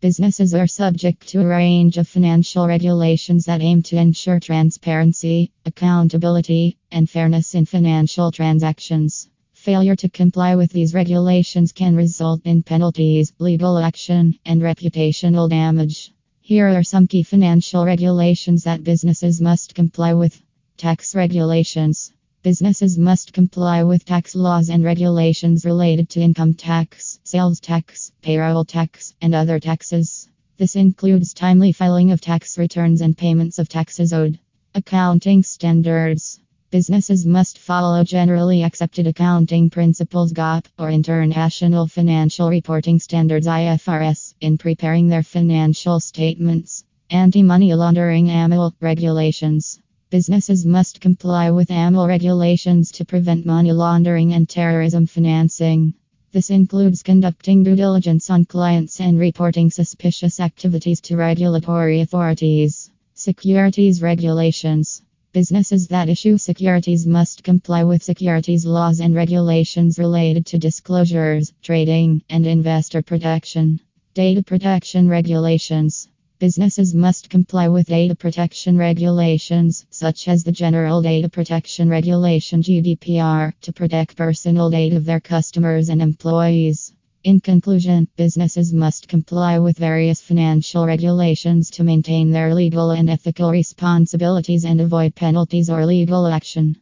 Businesses are subject to a range of financial regulations that aim to ensure transparency, accountability, and fairness in financial transactions. Failure to comply with these regulations can result in penalties, legal action, and reputational damage. Here are some key financial regulations that businesses must comply with. Tax regulations. Businesses must comply with tax laws and regulations related to income tax, sales tax, payroll tax, and other taxes. This includes timely filing of tax returns and payments of taxes owed. Accounting standards. Businesses must follow generally accepted accounting principles GAAP or International Financial Reporting Standards IFRS in preparing their financial statements. Anti-money laundering AML regulations. Businesses must comply with AML regulations to prevent money laundering and terrorism financing. This includes conducting due diligence on clients and reporting suspicious activities to regulatory authorities. Securities regulations. Businesses that issue securities must comply with securities laws and regulations related to disclosures, trading, and investor protection. Data protection regulations. Businesses must comply with data protection regulations, such as the General Data Protection Regulation GDPR, to protect personal data of their customers and employees. In conclusion, businesses must comply with various financial regulations to maintain their legal and ethical responsibilities and avoid penalties or legal action.